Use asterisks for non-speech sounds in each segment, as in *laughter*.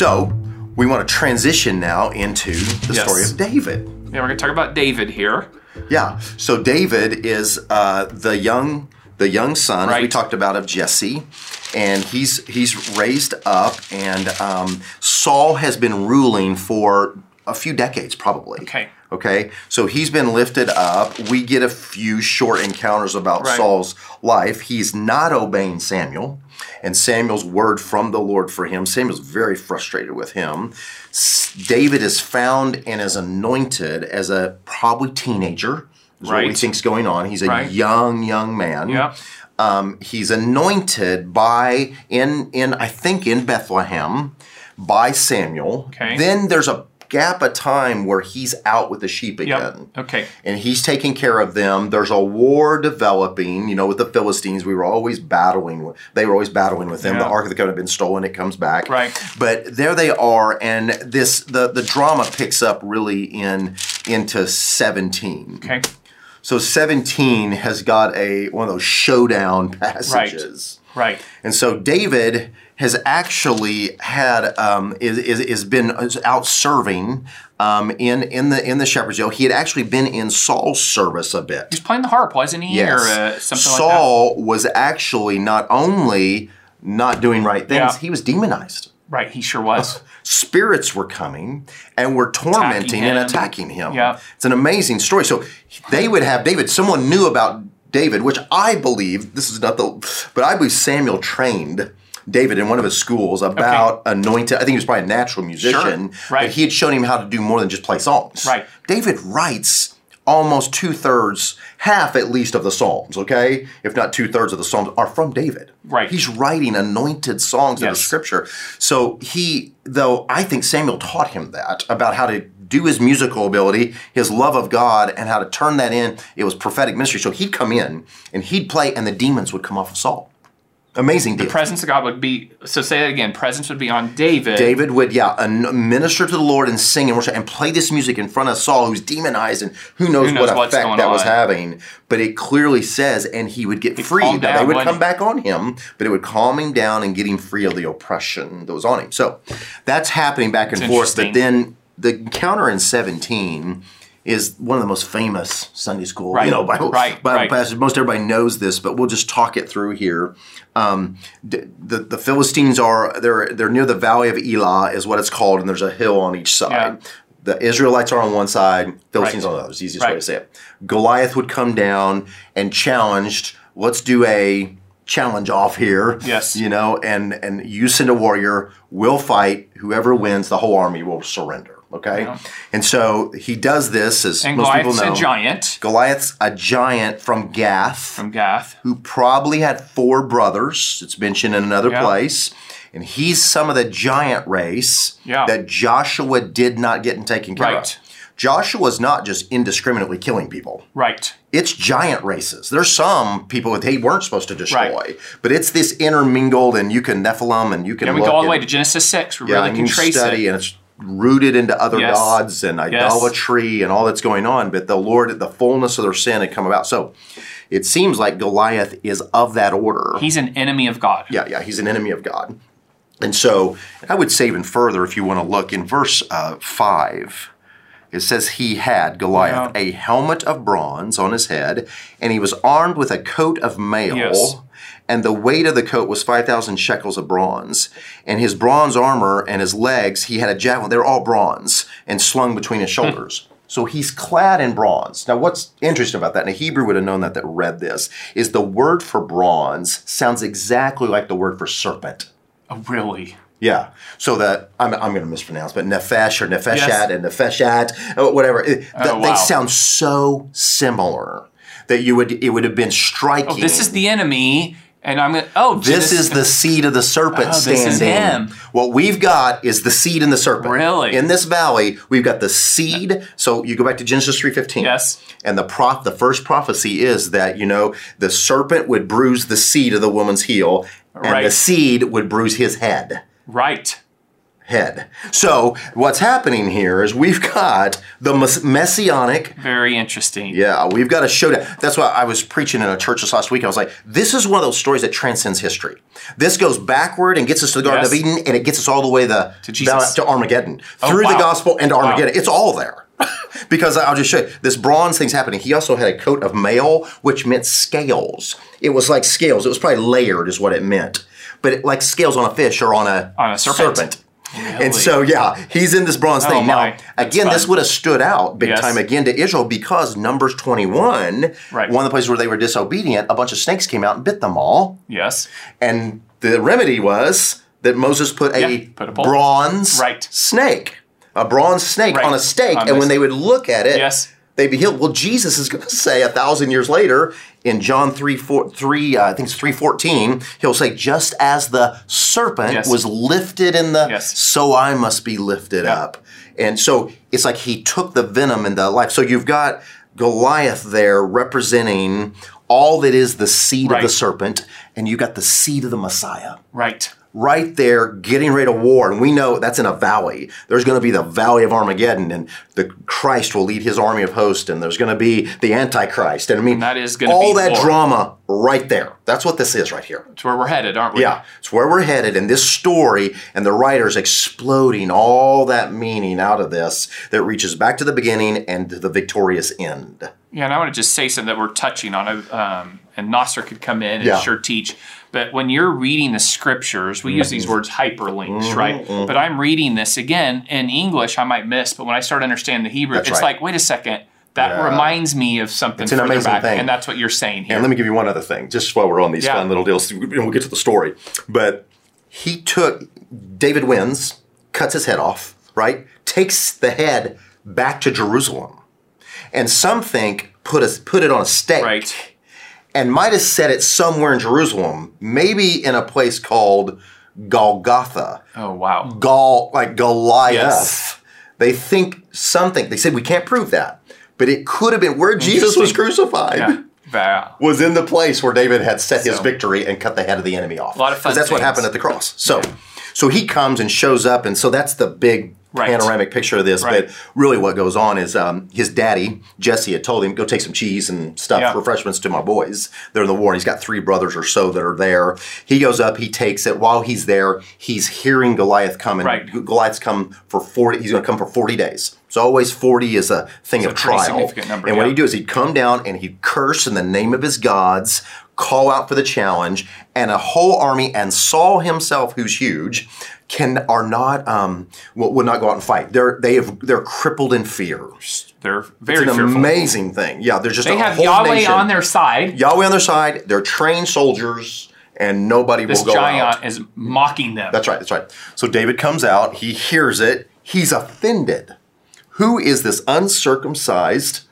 So we want to transition now into the Yes. story of David. Yeah, we're going to talk about David here. Yeah. So David is uh, the young the young son as we talked about of Jesse, and he's he's raised up, and um, Saul has been ruling for a few decades, probably. Okay. Okay. So he's been lifted up. We get a few short encounters about Right. Saul's life. He's not obeying Samuel. And Samuel's word from the Lord for him. Samuel's very frustrated with him. David is found and is anointed as a probably teenager. Is what we Right. think's going on. He's a Right. young, young man. Yeah. Um, he's anointed by in in I think in Bethlehem by Samuel. Okay. Then there's a gap of time where he's out with the sheep again Yep. Okay. and he's taking care of them. There's a war developing, you know, with the Philistines. We were always battling. with- They were always battling with them. The Ark of the Covenant had been stolen. It comes back. Right. But there they are, and this the the drama picks up really in into 17. Okay. So 17 has got a one of those showdown passages. Right. And so David has actually had um, is, is, is been out serving um, in in the in the shepherd's yoke. He had actually been in Saul's service a bit. He's playing the harp, wasn't he? Yes, Or uh, Saul was actually not only not doing right things, Yeah. he was demonized. Right. He sure was. Spirits were coming and were tormenting and attacking him. Yeah. It's an amazing story. So they would have David, someone knew about David, which I believe, this is not the, but I believe Samuel trained David in one of his schools about anointed. I think he was probably a natural musician, Right. but he had shown him how to do more than just play songs. Right. David writes almost two thirds, half at least of the Psalms, okay? If not two thirds of the Psalms are from David. Right. He's writing anointed songs that are Yes. scripture. So he, though I think Samuel taught him that about how to do his musical ability, his love of God, and how to turn that in. It was prophetic ministry. So he'd come in and he'd play, and the demons would come off of Saul. Amazing deal. Presence of God would be. So say that again. Presence would be on David. David would, yeah, an- minister to the Lord and sing and worship and play this music in front of Saul, who's demonized, and who knows, Who knows what effect that was having. But it clearly says, and he would get free. Now, they would wouldn't come back on him, but it would calm him down and get him free of the oppression that was on him. So that's happening back and forth. But then the encounter in 17 is one of the most famous Sunday school, Right, you know, Bible, right, Bible right. passages. Most everybody knows this, but we'll just talk it through here. Um, the the Philistines are they're they're near the Valley of Elah is what it's called, and there's a hill on each side. Yeah. The Israelites are on one side, Philistines Right. on the other. It's the easiest way to say it. Goliath would come down and challenged. Let's do a challenge off here. Yes. you know, and and you send a warrior. We'll fight. Whoever wins, the whole army will surrender. Okay, Yeah. and so he does this as and most Goliath's people know. a giant Goliath's a giant from Gath from Gath. who probably had four brothers. It's mentioned in another Yeah. place. And he's some of the giant race Yeah. that Joshua did not get and taken care Right. of. Joshua's not just indiscriminately killing people. Right. It's giant races. There's some people that they weren't supposed to destroy, Right. but it's this intermingled, and you can Nephilim, and you can And we go all the way to Genesis six. We yeah, really can trace study, it. and it's rooted into other Yes. gods and idolatry and all that's going on. But the Lord, the fullness of their sin had come about. So it seems like Goliath is of that order. He's an enemy of God. yeah, yeah, he's an enemy of God. And so I would say even further, if you want to look in verse uh, five. It says he had, Goliath, Yeah. a helmet of bronze on his head, and he was armed with a coat of mail. Yes. And the weight of the coat was 5,000 shekels of bronze. And his bronze armor and his legs, he had a javelin. They were all bronze and slung between his shoulders. So he's clad in bronze. Now, what's interesting about that, and a Hebrew would have known that that read this, is the word for bronze sounds exactly like the word for serpent. Oh, really? Yeah. So that I'm, I'm going to mispronounce, but nefesh or nefeshat Yes. and nefeshat, uh, whatever. it- Oh, They wow. sound so similar that you would it would have been striking. Oh, this is the enemy, and I'm gonna. Oh, This is the seed of the serpent Oh, standing. What we've got is the seed and the serpent. Really? In this valley, we've got the seed. So you go back to Genesis three fifteen. Yes. And the prof, the first prophecy is that you know the serpent would bruise the seed of the woman's heel, and the seed would bruise his head. right. Head. So what's happening here is we've got the messianic Very interesting. yeah, we've got a showdown. That's why I was preaching in a church this last week. I was like, this is one of those stories that transcends history. This goes backward and gets us to the Garden Yes. of Eden, and it gets us all the way the, To Jesus. down to Armageddon. Oh, through wow. the gospel and to Wow. Armageddon. It's all there. *laughs* because I'll just show you. This bronze thing's happening. He also had a coat of mail, which meant scales. It was like scales. It was probably layered, is what it meant. But it, like scales on a fish or on a, On a serpent. And so, yeah, he's in this bronze Oh, thing. Now. That's again, this would have stood out big Yes. time again to Israel because Numbers 21, Right. one of the places where they were disobedient, a bunch of snakes came out and bit them all. Yes. And the remedy was that Moses put a, Yeah, put a bronze Right. snake, a bronze snake Right. on a stake. On and when they would look at it, Yes. They'd be healed. Well, Jesus is going to say a thousand years later in John 3, 4, 3 uh, I think it's 3.14, he'll say, just as the serpent Yes. was lifted in the, Yes. so I must be lifted Yeah. up. And so it's like he took the venom in the life. So you've got Goliath there representing all that is the seed of the serpent, and you've got the seed of the Messiah Right. Right there getting ready to war. And we know that's in a valley. There's going to be the valley of Armageddon, and the Christ will lead his army of hosts, and there's going to be the Antichrist. And I mean, And that is gonna all be that war. drama right there. That's what this is right here. It's where we're headed, aren't we? Yeah, it's where we're headed, and this story and the writers exploding all that meaning out of this that reaches back to the beginning and to the victorious end. Yeah, and I want to just say something that we're touching on, um, and Nasser could come in and Yeah. sure teach. But when you're reading the scriptures, we use these Mm-hmm. words hyperlinks, right? But I'm reading this again in English, I might miss, but when I start understanding the Hebrew, That's it's right. like, wait a second, that Yeah. reminds me of something It's an amazing back, thing. and that's what you're saying here. And let me give you one other thing, just while we're on these Yeah. fun little deals, and we'll get to the story. But he took, David wins, cuts his head off, right? Takes the head back to Jerusalem. And some think put, a, put it on a stake right? And might have set it somewhere in Jerusalem, maybe in a place called Golgotha. Oh wow, Gol, like Goliath. Yes. They think something, they said we can't prove that, but it could have been where Jesus was crucified yeah, wow. was in the place where David had set his victory and cut the head of the enemy off. A lot of fun that's what happened at the cross. So, so he comes and shows up, and so that's the big Right. panoramic picture of this. Right. But really, what goes on is um, his daddy Jesse had told him go take some cheese and stuff, Yeah. refreshments to my boys. They're in the war, and he's got three brothers or so that are there. He goes up, he takes it. While he's there, he's hearing Goliath come, and Right. Goliath's come for forty. He's going to come for forty days. So always forty is a thing of a trial. number, and what yeah. he do is he'd come down and he'd curse in the name of his gods, call out for the challenge, and a whole army and Saul himself, who's huge, can are not um will, would not go out and fight. They're they have they're crippled in fear. They're very It's an fearful. amazing thing. Yeah, they're just They have Yahweh nation. on their side. Yahweh on their side. They're trained soldiers, and nobody This will go giant out. is mocking them. That's right. That's right. So David comes out. He hears it. He's offended. Who is this uncircumcised?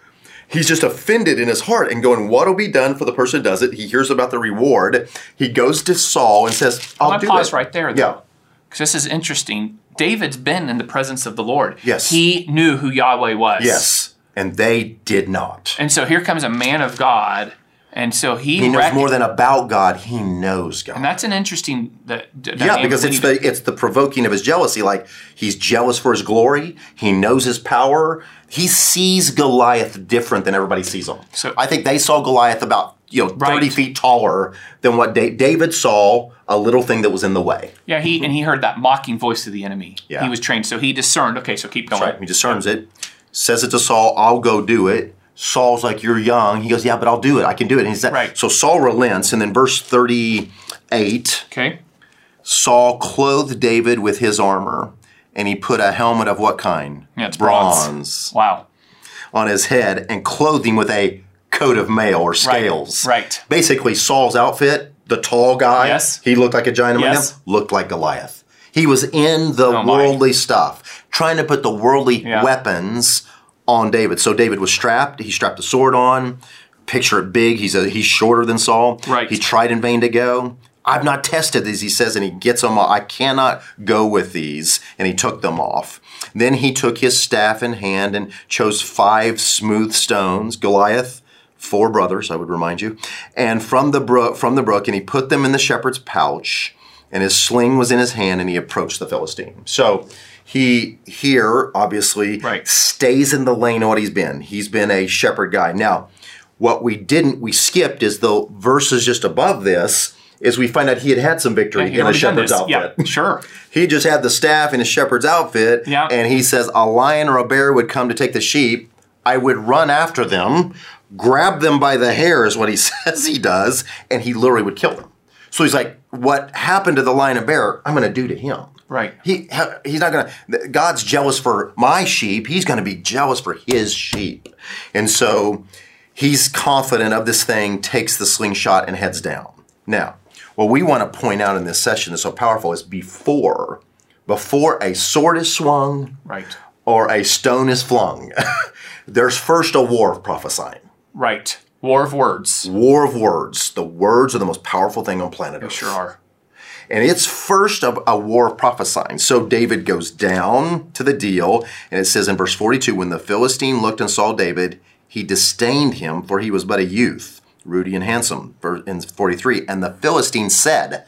He's just offended in his heart and going, What'll be done for the person who does it? He hears about the reward. He goes to Saul and says, I'll I do to pause it. right there, Yeah. Because this is interesting. David's been in the presence of the Lord. Yes. he knew who Yahweh was. Yes. And they did not. and so here comes a man of God, and so he, He knows more than about God. He knows God. And that's an interesting. The, d- Yeah, because it's the it's the provoking of his jealousy. Like he's jealous for his glory. He knows his power. He sees Goliath different than everybody sees him. So- I think they saw Goliath about you know thirty Right. feet taller than what Da- David saw. A little thing that was in the way. yeah. He and he heard that mocking voice of the enemy. Yeah. he was trained, so he discerned. Okay, so keep going. Right? He discerns it. Says it to Saul. I'll go do it. Saul's like, "You're young." He goes, "Yeah, but I'll do it. I can do it." And he's like, Right. So Saul relents, and then verse thirty-eight. Okay, Saul clothed David with his armor, and he put a helmet of what kind? Yeah, it's bronze. bronze wow. on his head, and clothed him with a coat of mail or scales. right. Basically, Saul's outfit, the tall guy, Yes. he looked like a giant Yes. looked like Goliath. He was in the Oh, worldly stuff, trying to put the worldly Yeah. weapons on David. So David was strapped. He strapped a sword on. Picture it big. He's a, he's shorter than Saul. Right. He tried in vain to go. I've not tested these, he says, and he gets them off. I cannot go with these. And he took them off. Then he took his staff in hand and chose five smooth stones. Goliath, four brothers, I would remind you, and from the brook, from the brook, and he put them in the shepherd's pouch. and his sling was in his hand, and he approached the Philistine. So he here obviously Right. stays in the lane of what he's been. He's been a shepherd guy. Now, what we didn't, we skipped is the verses just above this. Is we find out he had had some victory He'd in a shepherd's outfit. Yeah, *laughs* sure. He just had the staff in his shepherd's outfit, Yeah. and he says a lion or a bear would come to take the sheep. I would run after them, grab them by the hair, is what he *laughs* says he does, and he literally would kill them. So he's like, "What happened to the lion and bear? I'm going to do to him." Right. He he's not going to. God's jealous for my sheep. He's going to be jealous for his sheep, and so he's confident of this thing. Takes the slingshot and heads down. Now, what we want to point out in this session is so powerful is before before a sword is swung Right. or a stone is flung. *laughs* There's first a war of prophesying. Right. War of words. War of words. The words are the most powerful thing on planet Earth. Sure are. And it's first of a war of prophesying. So David goes down to the deal, and it says in verse 42 when the Philistine looked and saw David, he disdained him, for he was but a youth, ruddy and handsome. In 43, and the Philistine said,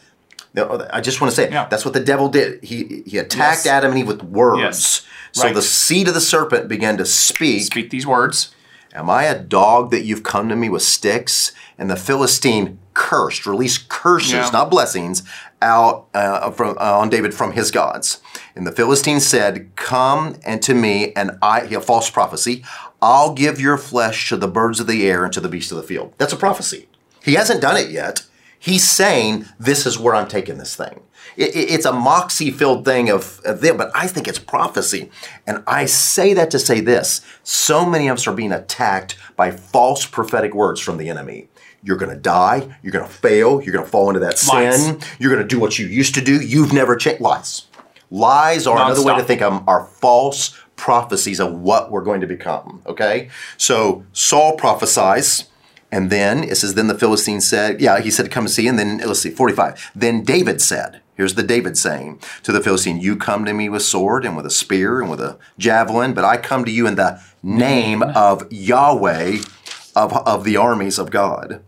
I just want to say Yeah. that's what the devil did. He he attacked Yes. Adam and Eve with words. Yes. So Right. the seed of the serpent began to speak Speak these words. Am I a dog that you've come to me with sticks? And the Philistine cursed, released curses, Yeah. not blessings, out uh, from uh, on David from his gods. And the Philistine said, "Come and to me, and I." A false prophecy. I'll give your flesh to the birds of the air and to the beasts of the field. That's a prophecy. He hasn't done it yet. He's saying, "This is where I'm taking this thing." It- it- it's a moxie-filled thing of, of them, but I think it's prophecy. And I say that to say this: so many of us are being attacked by false prophetic words from the enemy. You're going to die. You're going to fail. You're going to fall into that Lies. sin. You're going to do what you used to do. You've never changed. Lies. Lies are another way to think of them are false prophecies of what we're going to become. Okay? So Saul prophesies, and then it says, Then the Philistine said, Yeah, he said, to Come and see. And then let's see, 45. Then David said, Here's the David saying to the Philistine, You come to me with sword and with a spear and with a javelin, but I come to you in the name of Yahweh of, of the armies of God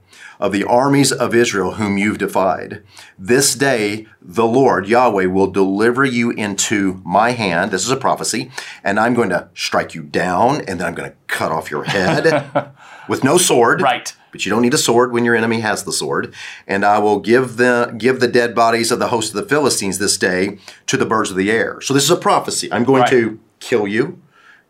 of the armies of Israel whom you've defied. This day the Lord Yahweh will deliver you into my hand. This is a prophecy, and I'm going to strike you down, and then I'm going to cut off your head *laughs* with no sword. Right. But you don't need a sword when your enemy has the sword. And I will give the give the dead bodies of the host of the Philistines this day to the birds of the air. So this is a prophecy. I'm going Right. to kill you,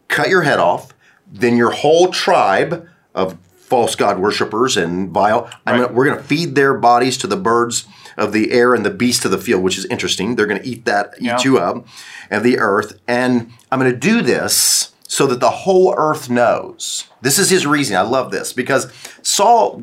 cut your head off, then your whole tribe of false god worshippers and vile. I'm Right. gonna, we're going to feed their bodies to the birds of the air and the beasts of the field, which is interesting. They're going to eat that, eat Yeah. you up, and the earth. And I'm going to do this so that the whole earth knows. This is his reason. I love this because Saul,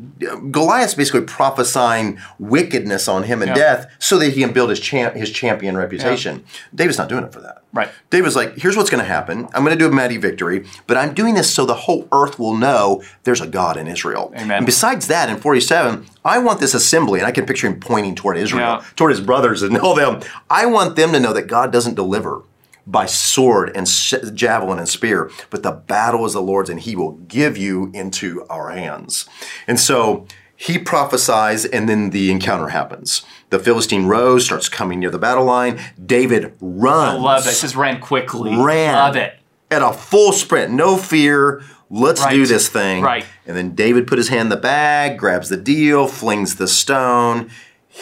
Goliath's basically prophesying wickedness on him and Yeah. death so that he can build his champ, his champion reputation. David's not doing it for that. Right. David's like, here's what's going to happen. I'm going to do a mighty victory, but I'm doing this so the whole earth will know there's a God in Israel. Amen. And besides that, in 47, I want this assembly, and I can picture him pointing toward Israel, Yeah. toward his brothers and all them. I want them to know that God doesn't deliver by sword and javelin and spear, but the battle is the Lord's, and He will give you into our hands. And so he prophesies, and then the encounter happens. The Philistine rose, starts coming near the battle line. David runs. I love it. Says ran quickly. Ran. Love it. at a full sprint, no fear. Let's do this thing. Right. And then David put his hand in the bag, grabs the deal, flings the stone,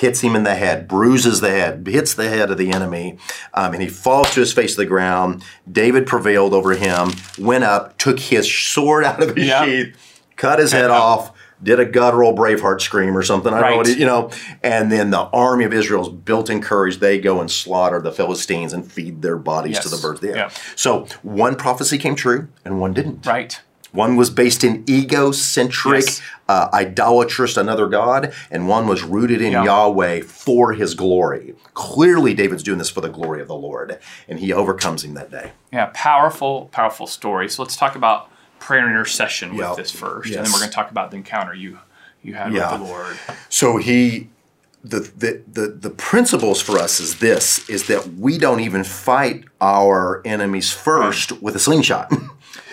hits him in the head, bruises the head, hits the head of the enemy, um, and he falls to his face to the ground. David prevailed over him, went up, took his sword out of his Yeah. sheath, cut his head off. Did a guttural Braveheart scream or something? I don't know what Right. it, you know. And then the army of Israel's built in courage. They go and slaughter the Philistines and feed their bodies to the birds the. Yeah. So one prophecy came true and one didn't. Right. One was based in egocentric, Yes. uh, idolatrous, another god, and one was rooted in Yeah. Yahweh for his glory. Clearly, David's doing this for the glory of the Lord, and he overcomes him that day. Yeah, powerful, powerful story. So let's talk about prayer and intercession with Yeah. this first, and then we're going to talk about the encounter you you had Yeah. with the Lord. So he, the, the the the principles for us is this: is that we don't even fight our enemies first with a slingshot. *laughs*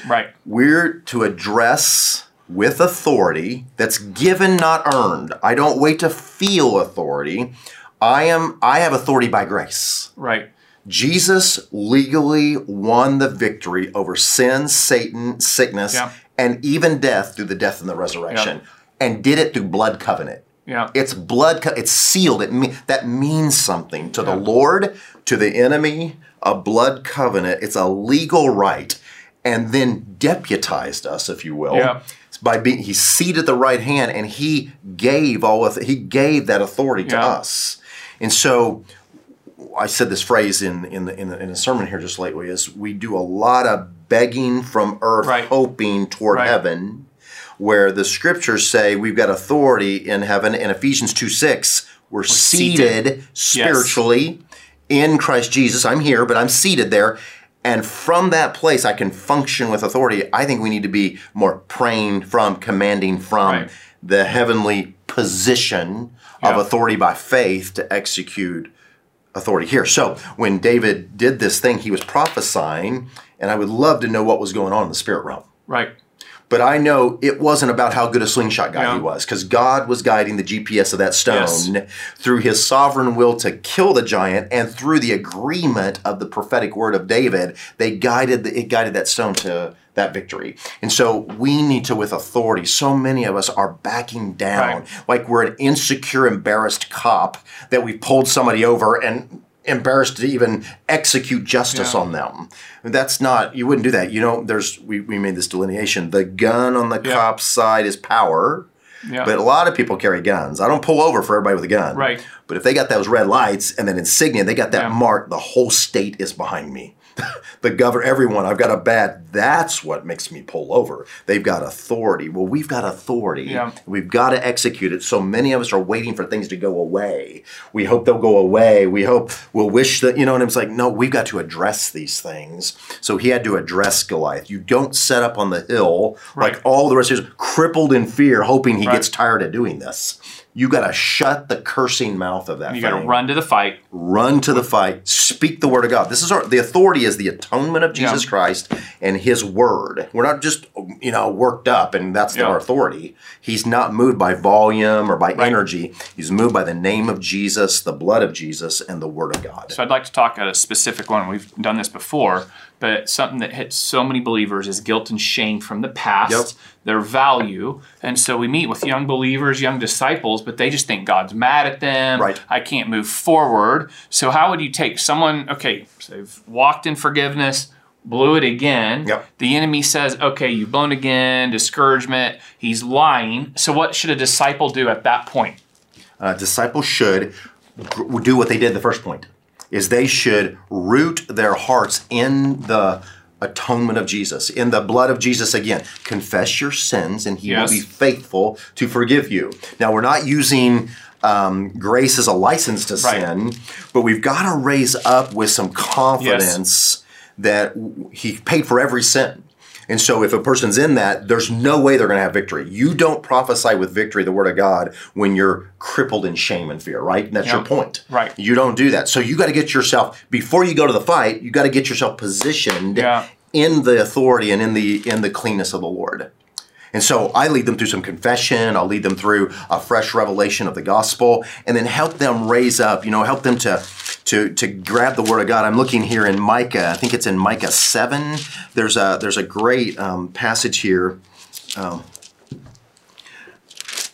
Right. We're to address with authority that's given, not earned. I don't wait to feel authority. I am I have authority by grace. Right. Jesus legally won the victory over sin, Satan, sickness, Yeah. and even death through the death and the resurrection, and did it through blood covenant. Yeah. It's blood. Co- it's sealed. It me- that means something to the Lord, to the enemy. A blood covenant. It's a legal right, and then deputized us, if you will, Yeah. by being. He seated the right hand, and he gave all of. He gave that authority to us, and so I said this phrase in in the, in, the, in a sermon here just lately is we do a lot of begging from earth, Right. hoping toward Right. heaven, where the scriptures say we've got authority in heaven. In Ephesians two six, we're, seated, seated. spiritually in Christ Jesus. I'm here, but I'm seated there. And from that place, I can function with authority. I think we need to be more praying from, commanding from Right. the heavenly position of authority by faith to execute authority here. So when David did this thing, he was prophesying, and I would love to know what was going on in the spirit realm. Right. But I know it wasn't about how good a slingshot guy Yeah. he was, because God was guiding the GPS of that stone Yes. through his sovereign will to kill the giant, and through the agreement of the prophetic word of David, they guided the, it guided that stone to that victory. And so we need to, with authority, so many of us are backing down, Right. like we're an insecure, embarrassed cop that we pulled somebody over and embarrassed to even execute justice Yeah. on them. That's not you wouldn't do that. You know, there's we, we made this delineation. The gun on the Yeah. cop's side is power. Yeah. But a lot of people carry guns. I don't pull over for everybody with a gun. Right. But if they got those red lights and then insignia, they got that Yeah. mark, the whole state is behind me. *laughs* the governor, everyone, I've got a bad. That's what makes me pull over. They've got authority. Well, we've got authority. Yeah. We've got to execute it. So many of us are waiting for things to go away. We hope they'll go away. We hope we'll wish that, you know, and it's like, no, we've got to address these things. So he had to address Goliath. You don't set up on the hill like all the rest of us, crippled in fear, hoping he Right. gets tired of doing this. You got to shut the cursing mouth of that You got to run to the fight. Run to the fight. Speak the word of God. This is our the authority is the atonement of Jesus Yeah. Christ and His word. We're not just you know worked up and that's Yeah. our authority. He's not moved by volume or by Right. energy. He's moved by the name of Jesus, the blood of Jesus, and the word of God. So I'd like to talk at a specific one. We've done this before, but something that hits so many believers is guilt and shame from the past, Yep. their value. And so we meet with young believers, young disciples, but they just think God's mad at them. Right. I can't move forward. So how would you take someone, okay, so they've walked in forgiveness, blew it again. Yep. The enemy says, okay, you've blown again, discouragement, he's lying. So what should a disciple do at that point? uh, disciples should do what they did the first point is they should root their hearts in the atonement of jesus in the blood of jesus again confess your sins and he Yes. will be faithful to forgive you now we're not using um, grace as a license to Right. sin but we've got to raise up with some confidence that he paid for every sin and so if a person's in that, there's no way they're going to have victory. You don't prophesy with victory the word of God when you're crippled in shame and fear, right? And that's your point. Right. You don't do that. So you got to get yourself before you go to the fight, you got to get yourself positioned Yeah. in the authority and in the in the cleanness of the Lord. And so I lead them through some confession. I'll lead them through a fresh revelation of the gospel, and then help them raise up. You know, help them to to to grab the word of God. I'm looking here in Micah. I think it's in Micah seven. There's a there's a great um, passage here. Um,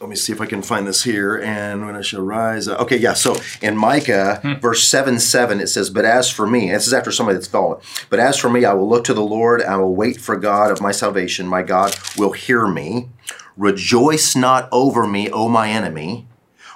let me see if I can find this here. And when I shall rise. uh, Okay, yeah. So in Micah, verse 7 7, it says, But as for me, this is after somebody that's fallen. But as for me, I will look to the Lord, I will wait for God of my salvation. My God will hear me. Rejoice not over me, O my enemy.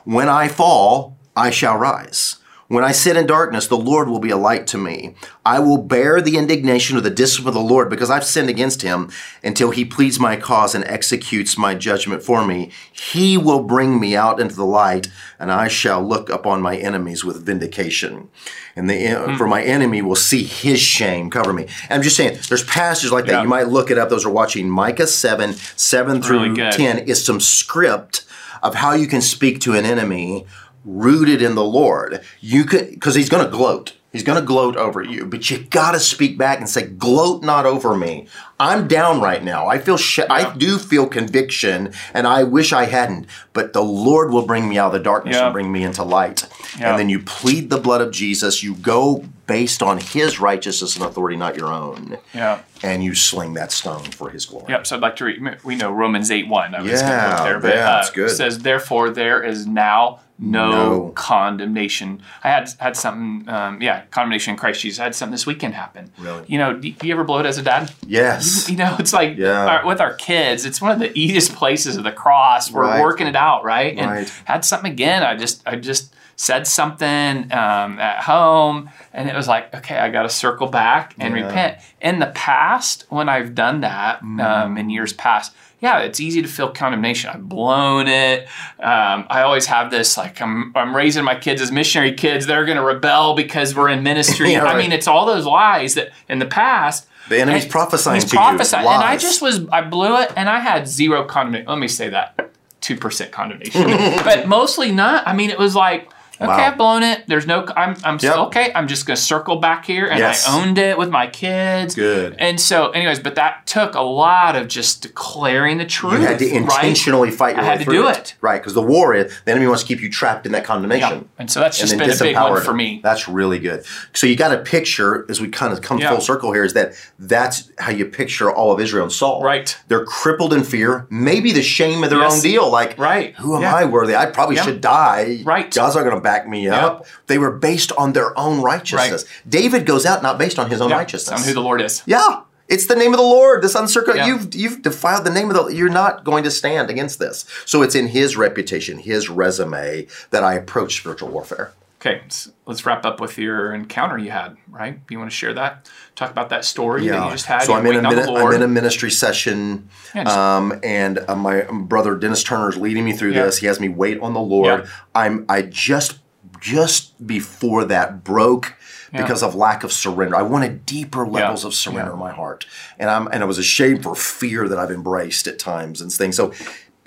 When I fall, I shall rise. When I sit in darkness, the Lord will be a light to me. I will bear the indignation of the discipline of the Lord because I've sinned against him until he pleads my cause and executes my judgment for me. He will bring me out into the light, and I shall look upon my enemies with vindication. And the, uh, hmm. for my enemy will see his shame cover me. And I'm just saying, there's passages like that. Yeah. You might look it up. Those are watching Micah 7, 7 through Really 10 is some script of how you can speak to an enemy rooted in the Lord. You could because he's going to gloat. He's going to gloat over you, but you got to speak back and say, "Gloat not over me. I'm down right now. I feel sh- I do feel conviction, and I wish I hadn't. But the Lord will bring me out of the darkness Yeah. and bring me into light. Yeah. And then you plead the blood of Jesus. You go based on His righteousness and authority, not your own. Yeah. And you sling that stone for His glory. Yep. So I'd like to read. We know Romans eight one. I was going to Yeah, there, but yeah, uh, that's good. says, "Therefore, there is now no, No. condemnation." I had had something. Um, yeah, condemnation in Christ Jesus. I had something this weekend happen. Really? You know, do, you ever blow it as a dad? Yes. You know, it's like Yeah. our- with our kids, it's one of the easiest places of the cross. We're Right. working it out, right? And Right. had something again. I just, I just said something um, at home, and it was like, okay, I got to circle back and Yeah. repent. In the past, when I've done that Mm. um, in years past, yeah, it's easy to feel condemnation. I've blown it. Um, I always have this like I'm, I'm raising my kids as missionary kids. They're going to rebel because we're in ministry. *laughs* Yeah, I mean, it's all those lies that in the past. The enemy's and prophesying he's to you, prophesying, and I just was I blew it, and I had zero condemnation. Let me say that two percent condemnation, *laughs* but mostly not. I mean, it was like. Okay, Wow. I've blown it. There's no. I'm. I'm still Yep. okay. I'm just gonna circle back here, and Yes. I owned it with my kids. Good. And so, anyways, but that took a lot of just declaring the truth. You had to right? intentionally fight your I way had to through do it. it. Right, because the war is, the enemy wants to keep you trapped in that condemnation. Yeah. And so that's just been a big one for it. me. That's really good. So you got a picture as we kind of come Yeah. full circle here is that that's how you picture all of Israel and Saul. Right. They're crippled in fear, maybe the shame of their Yes. own deal. Like, Right. who am Yeah. I worthy? I probably should die. Right. God's not going to back me up. They were based on their own righteousness. David goes out not based on his own Yeah, righteousness. on who the Lord is. Yeah. It's the name of the Lord. This uncircumcised. Yeah. You've you've defiled the name of the. You're not going to stand against this. So it's in His reputation, His resume that I approach spiritual warfare. Okay, let's, let's wrap up with your encounter you had. Right? You want to share that? Talk about that story that you just had. So I'm in, a mini- I'm in a ministry session, Yeah, just- um, and uh, my brother Dennis Turner is leading me through Yeah. this. He has me wait on the Lord. Yeah. I'm I just just before that broke because of lack of surrender. I wanted deeper levels of surrender Yeah. in my heart, and I'm and I was ashamed for fear that I've embraced at times and things. So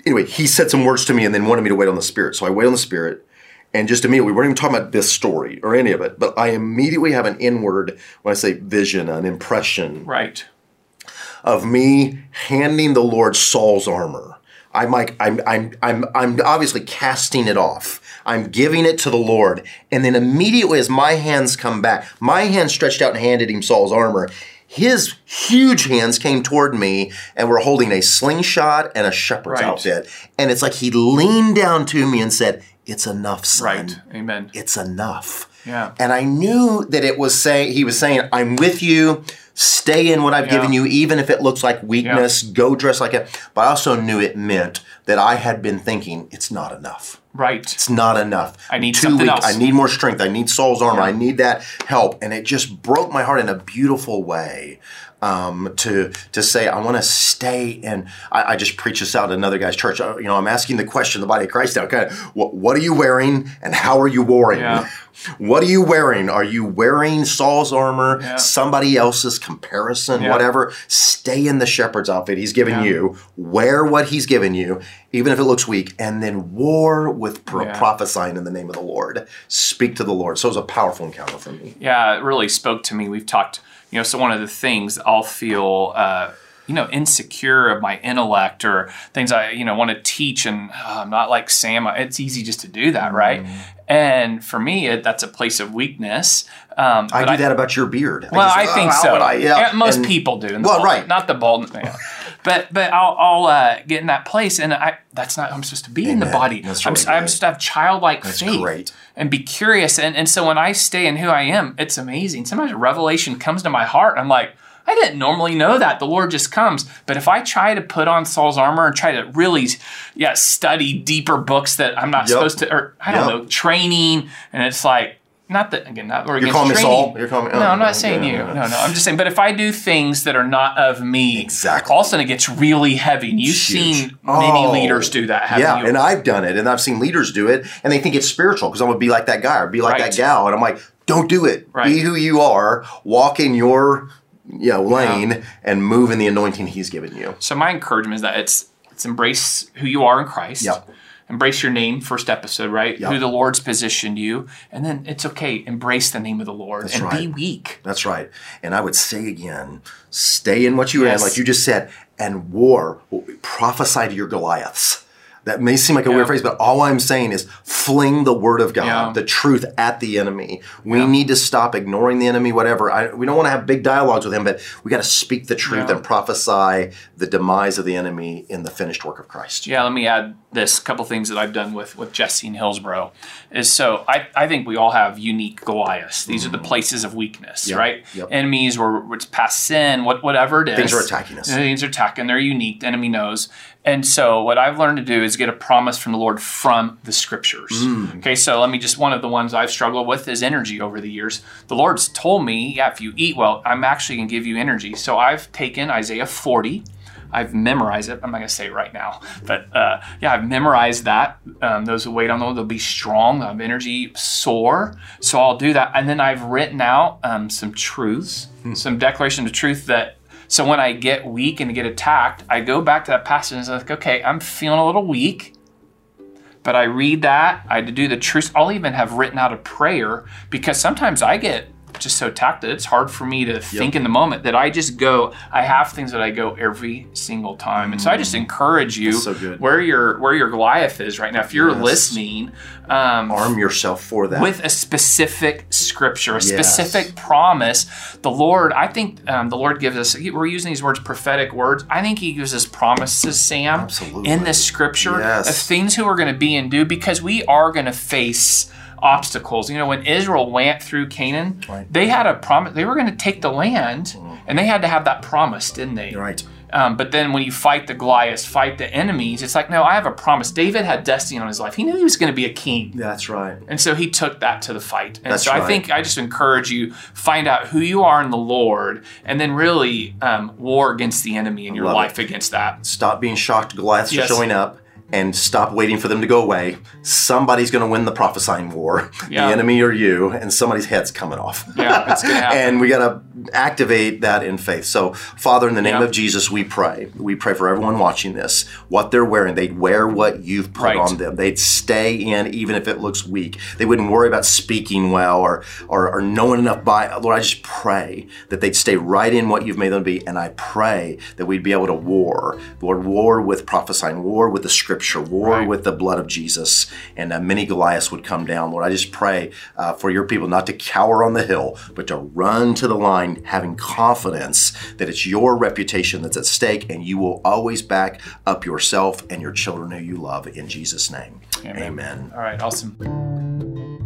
anyway, he said some words to me and then wanted me to wait on the Spirit. So I wait on the Spirit. And just immediately, we weren't even talking about this story or any of it, but I immediately have an inward, when I say vision, an impression right. of me handing the Lord Saul's armor. I'm like, I'm, I'm, I'm, I'm obviously casting it off. I'm giving it to the Lord. And then immediately as my hands come back, my hand stretched out and handed him Saul's armor. His huge hands came toward me and were holding a slingshot and a shepherd's Right. outfit. And it's like he leaned down to me and said, It's enough, son Right. Amen. it's enough. Yeah. And I knew that it was saying he was saying, I'm with you. Stay in what I've Yeah. given you, even if it looks like weakness. Go dress like it. But I also knew it meant that I had been thinking it's not enough. Right. It's not enough. I need Too weak. else. I need more strength. I need Saul's armor. I need that help. And it just broke my heart in a beautiful way. Um, to to say I want to stay and I, I just preach this out at another guy's church. Uh, You know, I'm asking the question, the body of Christ now, kind of, what, what are you wearing and how are you wearing? Yeah. *laughs* What are you wearing? Are you wearing Saul's armor, Yeah. somebody else's comparison, Yeah. whatever? Stay in the shepherd's outfit he's given you. Wear what he's given you, even if it looks weak, and then war with pro- prophesying in the name of the Lord. Speak to the Lord. So it was a powerful encounter for me. Yeah, it really spoke to me. We've talked, you know, so one of the things I'll feel, uh, you know, insecure of my intellect or things I, you know, want to teach and uh, I'm not like Sam. It's easy just to do that, right? Mm-hmm. And for me, it, that's a place of weakness. Um, I do that about your beard. Well, just, I think "Oh, so. I?" Yeah. most And- people do. Well, right. Not the bald. Yeah. *laughs* but but I'll, I'll uh, get in that place, and I that's not. I'm supposed to be in the body. That's I'm, really I'm supposed to have childlike That's faith great. and be curious. And and so when I stay in who I am, it's amazing. Sometimes revelation comes to my heart. I'm like. I didn't normally know that. The Lord just comes. But if I try to put on Saul's armor and try to really, yeah, study deeper books that I'm not Yep. supposed to, or I don't Yep. know, training, and it's like, not that again, not we're You're calling me. Saul? You're calling me- no, oh, I'm not okay, saying you. No, no, I'm just saying. But if I do things that are not of me, Exactly. all of a sudden it gets really heavy. And you've seen many Oh. leaders do that, haven't yeah, you? and I've done it, and I've seen leaders do it, and they think it's spiritual because I'm gonna be like that guy or be like Right. that gal, and I'm like, don't do it. Right. Be who you are. Walk in your you know lane and move in the anointing He's given you. so my encouragement is that it's it's embrace who you are in Christ. Yep. Embrace your name, first episode, right? Yep. Who the Lord's positioned you. And then it's okay, embrace the name of the Lord That's and right. be weak. That's right. And I would say again, stay in what you Yes. like you just said, and war, prophesy to your Goliaths. That may seem like a Yeah. weird phrase, but all I'm saying is fling the word of God, Yeah. the truth at the enemy. We need to stop ignoring the enemy, whatever. I, we don't want to have big dialogues with him, but we got to speak the truth Yeah. and prophesy the demise of the enemy in the finished work of Christ. Yeah, let me add this a couple things that I've done with with Jesse and Hillsboro is so I, I think we all have unique Goliaths. These are the places of weakness, Mm. Right? yep. Enemies where it's past sin, what whatever it is. Things are attacking us. Things are attacking. They're unique. The enemy knows. And so what I've learned to do is get a promise from the Lord from the scriptures. Mm. Okay, so let me just one of the ones I've struggled with is energy over the years. The Lord's told me, yeah, if you eat well, I'm actually gonna give you energy. So I've taken Isaiah 40. I've memorized it. I'm not going to say it right now, but uh, yeah, I've memorized that. Um, those who wait on the Lord, they'll be strong, they'll have energy, soar. So I'll do that. And then I've written out um, some truths, some declaration of truth that. So when I get weak and get attacked, I go back to that passage and I'm like, okay, I'm feeling a little weak. But I read that, I do the truth. I'll even have written out a prayer because sometimes I get just so that it's hard for me to think in the moment that I just go, I have things that I go every single time. And so I just encourage you so good. where your where your Goliath is right now. If you're Yes. listening, um, Arm yourself for that. with a specific scripture, a Yes. specific promise. The Lord, I think um, the Lord gives us, we're using these words, prophetic words. I think He gives us promises, Sam, Absolutely. in this scripture Yes. of things who are going to be and do because we are going to face obstacles. You know, when Israel went through Canaan, Right. they had a promise, they were going to take the land and they had to have that promise, didn't they? right. Um, but then when you fight the Goliaths, fight the enemies, it's like, no, I have a promise. David had destiny on his life. He knew he was going to be a king. That's right. And so he took that to the fight. And That's so I think I just encourage you find out who you are in the Lord, and then really um, war against the enemy in your love life against that. Stop being shocked Goliaths Yes. showing up and stop waiting for them to go away. Somebody's going to win the prophesying war. Yeah. The enemy or you, and somebody's head's coming off. Yeah, it's gonna *laughs* happen. and we got to activate that in faith. So, Father, in the name Yeah. of Jesus, we pray. We pray for everyone watching this. What they're wearing, they'd wear what you've put Right. on them. They'd stay in even if it looks weak. They wouldn't worry about speaking well or, or, or knowing enough by. Lord, I just pray that they'd stay right in what you've made them be. And I pray that we'd be able to war. Lord, war with prophesying, war with the scripture, war Right. with the blood of Jesus. And uh, many Goliaths would come down. Lord, I just pray uh, for your people not to cower on the hill, but to run to the line having confidence that it's your reputation that's at stake and you will always back up yourself and your children who you love in Jesus' name. Amen. Amen. All right, awesome.